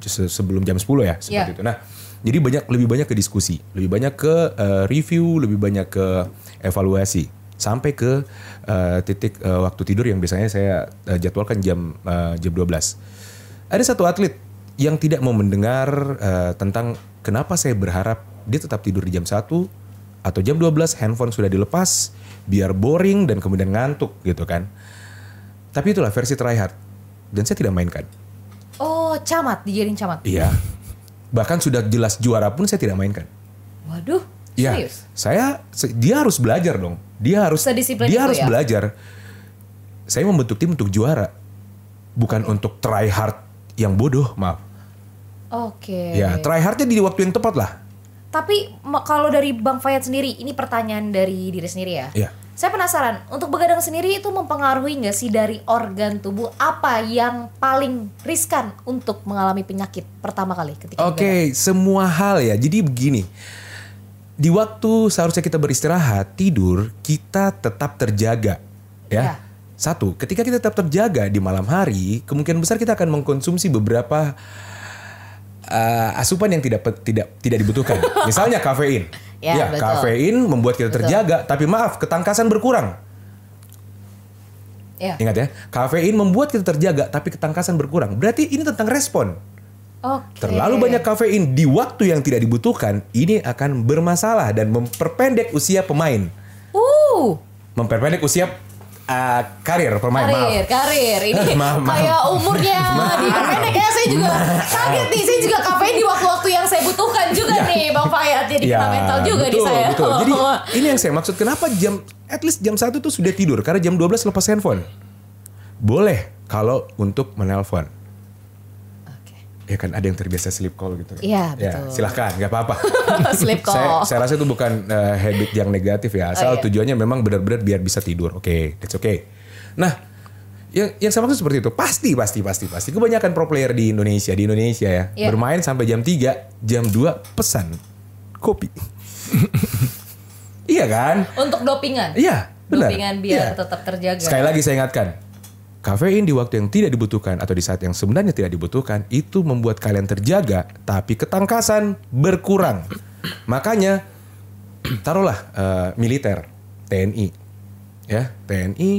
se- sebelum jam 10 ya seperti Ya. itu. Nah, jadi banyak lebih banyak ke diskusi, lebih banyak ke eh, review, lebih banyak ke evaluasi sampai ke eh, titik eh, waktu tidur yang biasanya saya eh, jadwalkan jam eh, jam 12. Ada satu atlet yang tidak mau mendengar eh, tentang kenapa saya berharap dia tetap tidur di jam 1 atau jam 12 handphone sudah dilepas biar boring dan kemudian ngantuk gitu kan. Tapi itulah versi tryhard dan saya tidak mainkan. Oh, camat, dijadiin camat. Iya. Bahkan sudah jelas juara pun saya tidak mainkan. Waduh, serius? saya dia harus belajar dong. Dia harus Sedisiplin dia harus ya? belajar. Saya membentuk tim untuk juara, bukan untuk try hard yang bodoh, maaf. Oke. Ya, try hardnya di waktu yang tepat lah. Tapi kalau dari Bang Fayat sendiri, ini pertanyaan dari diri sendiri ya. Iya. Saya penasaran, untuk begadang sendiri itu mempengaruhi nggak sih dari organ tubuh apa yang paling riskan untuk mengalami penyakit pertama kali ketika Oke, begadang? semua hal ya. Jadi begini. Di waktu seharusnya kita beristirahat, tidur, kita tetap terjaga. Iya. Ya. Satu, ketika kita tetap terjaga di malam hari, kemungkinan besar kita akan mengkonsumsi beberapa uh, asupan yang tidak tidak tidak dibutuhkan. Misalnya kafein. Ya, betul. kafein membuat kita Betul. terjaga, tapi maaf, ketangkasan berkurang. Ya. Ingat ya, kafein membuat kita terjaga, tapi ketangkasan berkurang. Berarti ini tentang respon. Oke. Terlalu banyak kafein di waktu yang tidak dibutuhkan, ini akan bermasalah dan memperpendek usia pemain. Uh, Memperpendek usia uh, karir pemain, karir, maaf. karir. Ini Maaf, maaf. kayak umurnya diperpendek ya. Saya juga kaget nih. Saya juga kafein di waktu-waktu yang saya butuhkan juga nih, Bang Fayat. Jadi kena mental juga betul, nih saya. betul. Jadi ini yang saya maksud kenapa jam at least jam 1 tuh sudah tidur karena jam 12 lepas handphone. Boleh kalau untuk menelpon. Ya kan ada yang terbiasa sleep call gitu. kan. Iya, Ya, betul. silahkan, nggak apa-apa. Sleep call. saya, saya rasa itu bukan uh, habit yang negatif ya. Asal Oh, iya. tujuannya memang benar-benar biar bisa tidur. Oke, that's okay. Nah, yang yang saya maksud seperti itu. Pasti, pasti, pasti, pasti. Kebanyakan pro player di Indonesia, di Indonesia ya, Iya. bermain sampai jam 3, jam 2 pesan kopi. iya kan? Untuk dopingan. Iya, benar. Dopingan biar Iya. tetap terjaga. Sekali lagi saya ingatkan, kafein di waktu yang tidak dibutuhkan atau di saat yang sebenarnya tidak dibutuhkan itu membuat kalian terjaga, tapi ketangkasan berkurang. Makanya taruhlah eh, militer, TNI, ya TNI,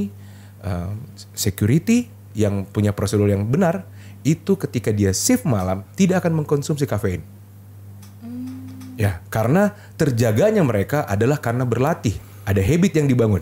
eh, security yang punya prosedur yang benar itu ketika dia shift malam tidak akan mengkonsumsi kafein. Ya, karena terjaganya mereka adalah karena berlatih, ada habit yang dibangun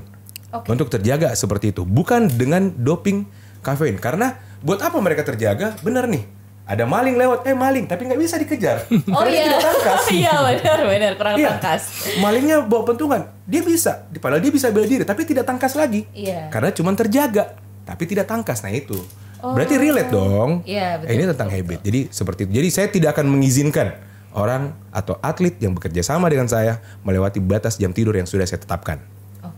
Oke. untuk terjaga seperti itu, bukan dengan doping kafein. Karena buat apa mereka terjaga? Bener nih, ada maling lewat, eh maling, tapi nggak bisa dikejar. Oh iya. tidak tangkas. Iya benar benar kurang Iya. tangkas. Malingnya bawa pentungan, dia bisa, padahal dia bisa bela diri, tapi tidak tangkas lagi. Iya. Karena cuma terjaga, tapi tidak tangkas. Nah itu, berarti relate dong. Iya, betul, Eh, Ini betul, tentang habit. Jadi seperti itu. Jadi saya tidak akan mengizinkan orang atau atlet yang bekerja sama dengan saya melewati batas jam tidur yang sudah saya tetapkan.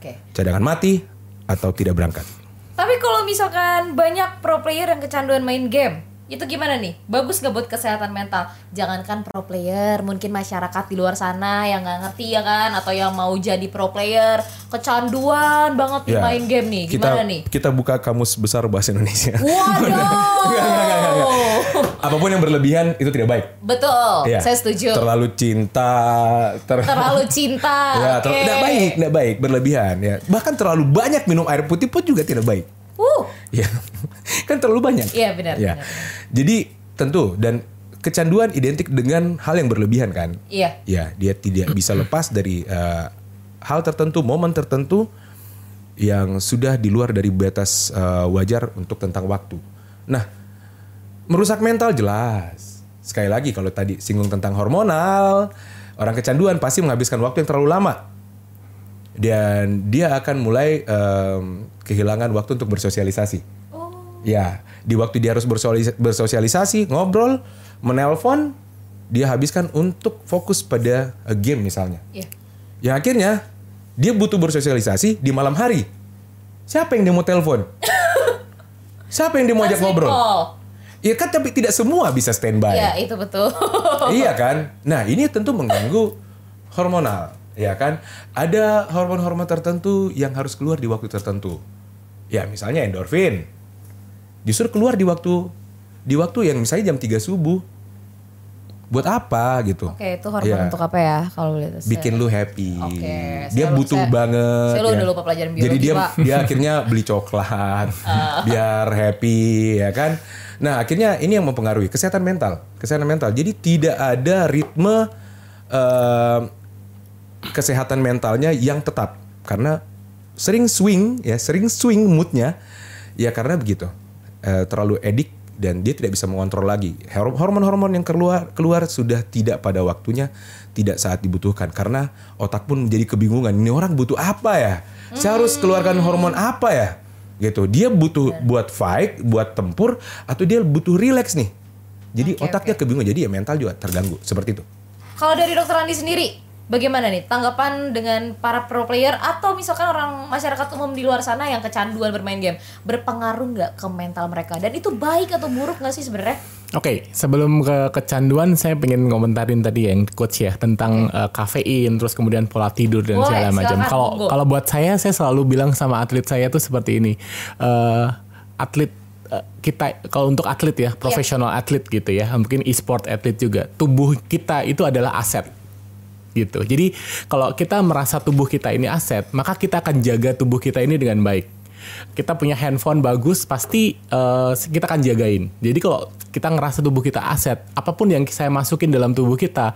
Oke. Cadangan mati atau tidak berangkat. Tapi kalau misalkan banyak pro player yang kecanduan main game, itu gimana nih? Bagus nggak buat kesehatan mental? Jangankan pro player, mungkin masyarakat di luar sana yang nggak ngerti ya kan, atau yang mau jadi pro player, kecanduan banget nih Ya, main game nih. Gimana kita, nih? Kita buka kamus besar bahasa Indonesia. Waduh. Apa pun yang berlebihan itu tidak baik. Betul, Ya. saya setuju. Terlalu cinta, ter- Terlalu cinta. ya, ter- tidak baik, tidak baik, berlebihan ya. Bahkan terlalu banyak minum air putih pun juga tidak baik. Uh, Ya, kan terlalu banyak. Iya, benar, Ya. benar, benar. Jadi tentu dan kecanduan identik dengan hal yang berlebihan kan. Iya. Ya, dia tidak bisa lepas dari eh, hal tertentu, momen tertentu yang sudah di luar dari batas eh, wajar untuk tentang waktu. Nah, merusak mental jelas. Sekali lagi kalau tadi singgung tentang hormonal, orang kecanduan pasti menghabiskan waktu yang terlalu lama. Dan dia akan mulai em, kehilangan waktu untuk bersosialisasi. Ya, di waktu dia harus bersosialis- bersosialisasi, ngobrol, menelpon, dia habiskan untuk fokus pada game misalnya. Iya. Yang akhirnya dia butuh bersosialisasi di malam hari. Siapa yang dia mau telepon? Siapa yang dia mau ajak ngobrol? Iya kan tapi tidak semua bisa standby. Iya, itu betul. iya kan? Nah, ini tentu mengganggu hormonal, ya kan? Ada hormon-hormon tertentu yang harus keluar di waktu tertentu. Ya, misalnya endorfin. Justru keluar di waktu di waktu yang misalnya jam 3 subuh. Buat apa gitu? Oke, itu hormon Iya. untuk apa ya kalau boleh tahu? bikin lu happy. Oke, dia saya- butuh saya- banget. saya lu ya. udah lupa pelajaran Jadi biologi, dia Pak. Ah. dia akhirnya beli coklat biar happy ya kan. Nah, akhirnya ini yang mempengaruhi kesehatan mental. Kesehatan mental. Jadi tidak ada ritme eh, kesehatan mentalnya yang tetap karena sering swing ya, sering swing moodnya ya karena begitu. Eh, terlalu edik dan dia tidak bisa mengontrol lagi. Hor- Hormon-hormon yang keluar keluar sudah tidak pada waktunya, tidak saat dibutuhkan karena otak pun menjadi kebingungan. Ini orang butuh apa ya? Saya harus keluarkan hormon apa ya? Gitu. Dia butuh buat fight, buat tempur atau dia butuh relax nih. Jadi Oke, otaknya kebingungan, jadi ya mental juga terganggu seperti itu. Kalau dari dokter Andi sendiri, bagaimana nih tanggapan dengan para pro player atau misalkan orang masyarakat umum di luar sana yang kecanduan bermain game berpengaruh nggak ke mental mereka dan itu baik atau buruk nggak sih sebenarnya? Oke, sebelum ke kecanduan saya pengen ngomentarin tadi yang coach ya tentang eh, kafein terus kemudian pola tidur dan Boleh, segala macam. Kalau kalau buat saya saya selalu bilang sama atlet saya tuh seperti ini. Eh, atlet eh, kita kalau untuk atlet ya, profesional atlet gitu ya, mungkin e-sport atlet juga. Tubuh kita itu adalah aset gitu. Jadi kalau kita merasa tubuh kita ini aset, maka kita akan jaga tubuh kita ini dengan baik. Kita punya handphone bagus, pasti eh, kita akan jagain. Jadi kalau kita ngerasa tubuh kita aset, apa pun yang saya masukin dalam tubuh kita,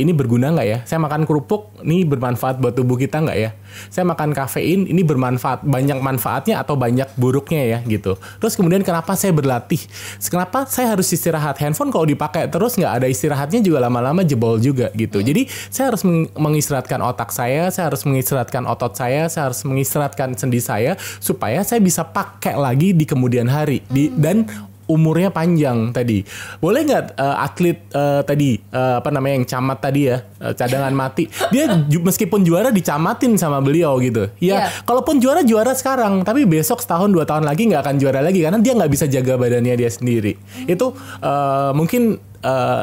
ini berguna nggak ya? Saya makan kerupuk, ini bermanfaat buat tubuh kita nggak ya? Saya makan kafein, ini bermanfaat, banyak manfaatnya atau banyak buruknya ya gitu. Terus kemudian kenapa saya berlatih? Kenapa saya harus istirahat? Handphone kalau dipakai terus nggak ada istirahatnya juga lama-lama jebol juga gitu. Jadi saya harus meng- mengistirahatkan otak saya, saya harus mengistirahatkan otot saya, saya harus mengistirahatkan sendi saya supaya saya bisa pakai lagi di kemudian hari. Di, dan umurnya panjang tadi. Boleh nggak eh, atlet eh, tadi eh, apa namanya yang camat tadi ya eh, cadangan mati dia ju- meskipun juara dicamatin sama beliau gitu. Ya Iya. kalaupun juara juara sekarang tapi besok setahun dua tahun lagi nggak akan juara lagi karena dia nggak bisa jaga badannya dia sendiri. Itu eh, mungkin eh,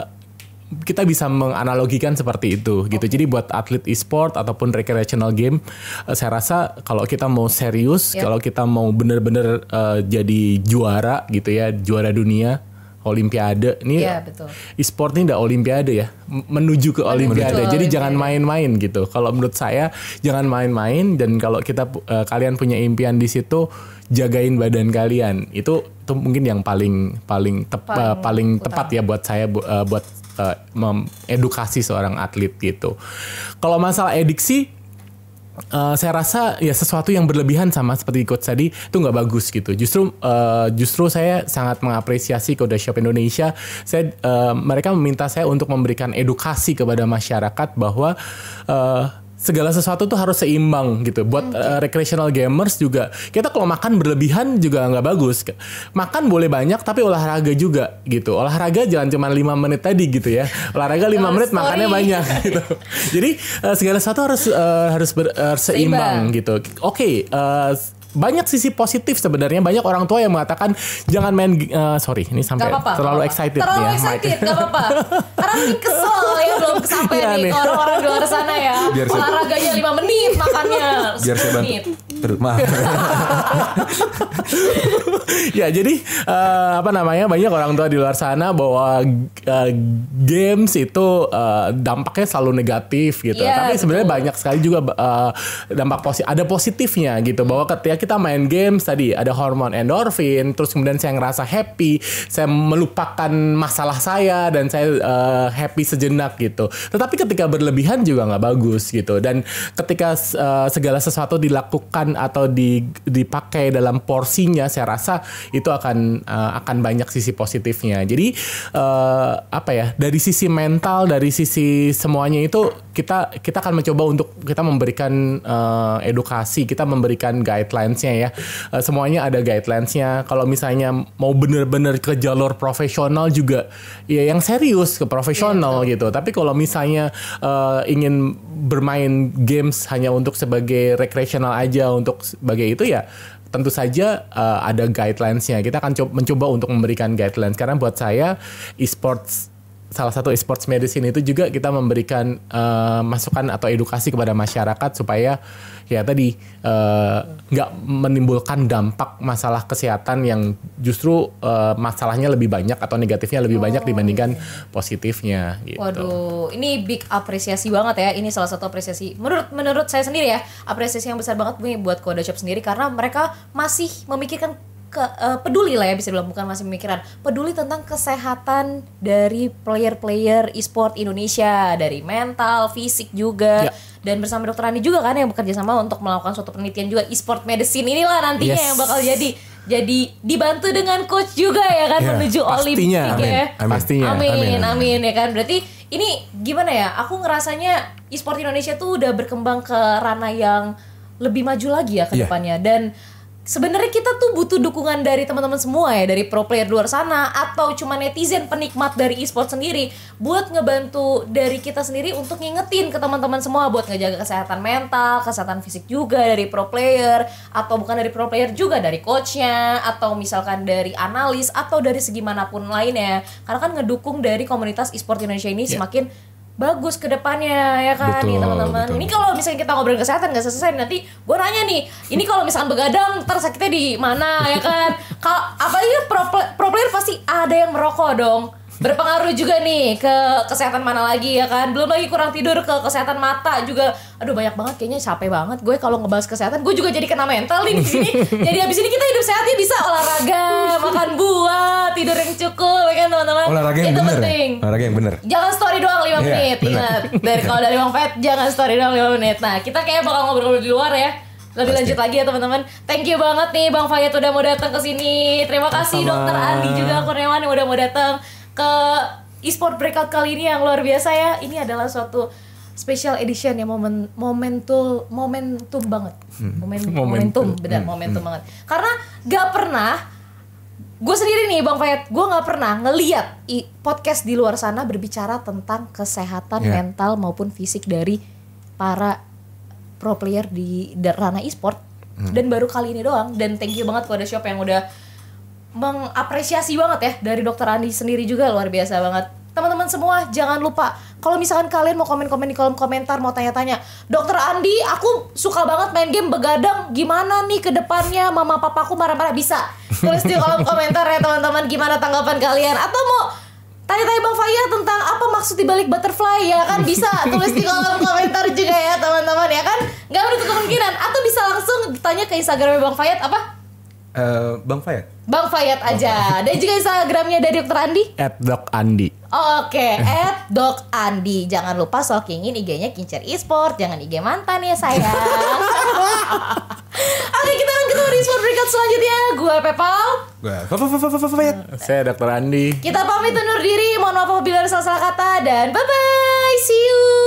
kita bisa menganalogikan seperti itu gitu. Jadi buat atlet e-sport ataupun recreational game, eh, saya rasa kalau kita mau serius, Ya. kalau kita mau bener-bener eh, jadi juara gitu ya, juara dunia, olimpiade. Ini Iya, betul. e-sport ini udah olimpiade ya, menuju ke olimpiade. Betul, Jadi olimpiade. jangan main-main gitu. Kalau menurut saya jangan main-main dan kalau kita eh, kalian punya impian di situ jagain badan kalian. Itu itu mungkin yang paling paling tep- Paling eh, paling utama. tepat ya buat saya bu- eh, buat eh, mengedukasi seorang atlet gitu. Kalau masalah ediksi eh, saya rasa ya sesuatu yang berlebihan sama seperti coach tadi itu nggak bagus gitu. Justru eh, justru saya sangat mengapresiasi Koda Shop Indonesia. Saya eh, mereka meminta saya untuk memberikan edukasi kepada masyarakat bahwa eh, segala sesuatu tuh harus seimbang gitu. Buat eh, recreational gamers juga kita kalau makan berlebihan juga nggak bagus. Makan boleh banyak tapi olahraga juga gitu. Olahraga jangan cuma 5 menit tadi gitu ya. Olahraga 5 Kalau menit story. makannya banyak gitu. Jadi eh, segala sesuatu harus eh, harus ber- eh, Seimbang. seimbang gitu. Oke, eh, banyak sisi positif sebenarnya. Banyak orang tua yang mengatakan jangan main eh, sorry, ini sampai Gak apa-apa. terlalu gak apa-apa. excited Terlalu ya. excited, Mike. gak apa-apa. Karena mungkin kesel ya belum sampai Iya nih orang-orang di luar sana ya. Olahraganya 5 menit makannya. Biar saya 10 bantu. menit. Terus maaf. ya jadi eh, apa namanya banyak orang tua di luar sana bahwa eh, games itu eh, dampaknya selalu negatif gitu. Iya, Tapi sebenarnya betul. banyak sekali juga eh, dampak positif. Ada positifnya gitu bahwa ketika kita main games tadi ada hormon endorfin, terus kemudian saya ngerasa happy, saya melupakan masalah saya dan saya eh, happy sejenak gitu. Tetapi ketika berlebihan juga nggak bagus gitu. Dan ketika eh, segala sesuatu dilakukan atau di- dipakai dalam porsinya, saya rasa itu akan eh, akan banyak sisi positifnya. Jadi eh, apa ya? Dari sisi mental, dari sisi semuanya itu kita kita akan mencoba untuk kita memberikan eh, edukasi, kita memberikan guidelines-nya ya. Eh, semuanya ada guidelines-nya. Kalau misalnya mau bener-bener ke jalur profesional juga, ya yang serius ke profesional gitu. Tapi kalau misalnya eh, ingin bermain games hanya untuk sebagai recreational aja, untuk sebagai itu ya tentu saja eh, ada guidelines-nya. Kita akan co- mencoba untuk memberikan guidelines karena buat saya e-sports salah satu e-sports medicine itu juga kita memberikan eh, masukan atau edukasi kepada masyarakat supaya ya tadi eh, nggak menimbulkan dampak masalah kesehatan yang justru eh, masalahnya lebih banyak atau negatifnya lebih banyak dibandingkan positifnya gitu. Waduh, ini big apresiasi banget ya. Ini salah satu apresiasi menurut menurut saya sendiri ya, apresiasi yang besar banget nih buat Koda Shop sendiri karena mereka masih memikirkan ke eh, peduli lah ya bisa dibilang bukan masih memikirkan peduli tentang kesehatan dari player-player e-sport Indonesia dari mental, fisik juga Ya. dan bersama Dokter Andi juga kan yang bekerja sama untuk melakukan suatu penelitian juga e-sport medicine inilah nantinya Yes. yang bakal jadi jadi dibantu dengan coach juga ya kan Ya, menuju Olimpik ya. Amin. Pastinya. Amin, Amin, amin, amin. ya kan. Berarti ini gimana ya? Aku ngerasanya e-sport Indonesia tuh udah berkembang ke ranah yang lebih maju lagi ya ke Iya. depannya dan sebenarnya kita tuh butuh dukungan dari teman-teman semua ya dari pro player luar sana atau cuma netizen penikmat dari e-sport sendiri buat ngebantu dari kita sendiri untuk ngingetin ke teman-teman semua buat ngejaga kesehatan mental, kesehatan fisik juga dari pro player atau bukan dari pro player juga dari coachnya atau misalkan dari analis atau dari segi mana pun lainnya. Karena kan ngedukung dari komunitas e-sport Indonesia ini semakin bagus ke depannya ya kan nih Betul, teman-teman. betul. Ini kalau misalnya kita ngobrolin kesehatan nggak selesai nanti gue nanya nih, ini kalau misalkan begadang ntar sakitnya di mana ya kan? Kalau apalagi pro, pro player pasti ada yang merokok dong. Berpengaruh juga nih ke kesehatan mana lagi ya kan? Belum lagi kurang tidur ke kesehatan mata juga. Aduh banyak banget kayaknya capek banget gue kalau ngebahas kesehatan. Gue juga jadi kena mental nih di sini. jadi habis ini kita hidup sehat ya bisa olahraga, makan buah, tidur yang cukup ya kan teman-teman. Olahraga yang Itu bener. ya? penting. Olahraga yang bener. Jangan story doang 5 Iya, menit, ingat. Dari kalau dari Bang Fat jangan story doang 5 menit. Nah, kita kayak bakal ngobrol di luar ya. Lebih Pasti. lanjut lagi ya teman-teman. Thank you banget nih Bang Fayat udah mau datang ke sini. Terima kasih. Dokter Andi juga Kurniawan yang udah mau datang ke e-sport breakout kali ini yang luar biasa ya. Ini adalah suatu special edition ya momen momentum momentum banget. Momen, momentum, Momentum. benar momentum banget. Karena gak pernah gue sendiri nih bang Fayet gue nggak pernah ngeliat i- podcast di luar sana berbicara tentang kesehatan Iya. mental maupun fisik dari para pro player di ranah e-sport dan baru kali ini doang dan thank you banget kepada shop yang udah mengapresiasi banget ya dari dokter Andi sendiri juga luar biasa banget. Teman-teman semua jangan lupa kalau misalkan kalian mau komen-komen di kolom komentar mau tanya-tanya dokter Andi aku suka banget main game begadang gimana nih ke depannya? Mama papaku marah-marah. Bisa. Tulis di kolom komentar ya teman-teman gimana tanggapan kalian. Atau mau tanya-tanya Bang Faya tentang apa maksud dibalik butterfly ya kan? Bisa tulis di kolom komentar juga ya teman-teman ya kan? Nggak menutup kemungkinan. Atau bisa langsung tanya ke Instagramnya Bang Fayat apa Eh, Bang Fayat. Bang Fayat aja. Dan juga Instagramnya dari Dokter Andi. At Doc Andi. Oke, at Dok Andi. Jangan lupa stalkingin IG-nya Kincer Esport. Jangan IG mantan ya sayang. Oke, kita akan ketemu di Sport Breakout selanjutnya. Gue Pepau. Gua Fayat. Saya Dr. Andi. Kita pamit undur diri. Mohon maaf apabila ada salah-salah kata. Dan bye-bye.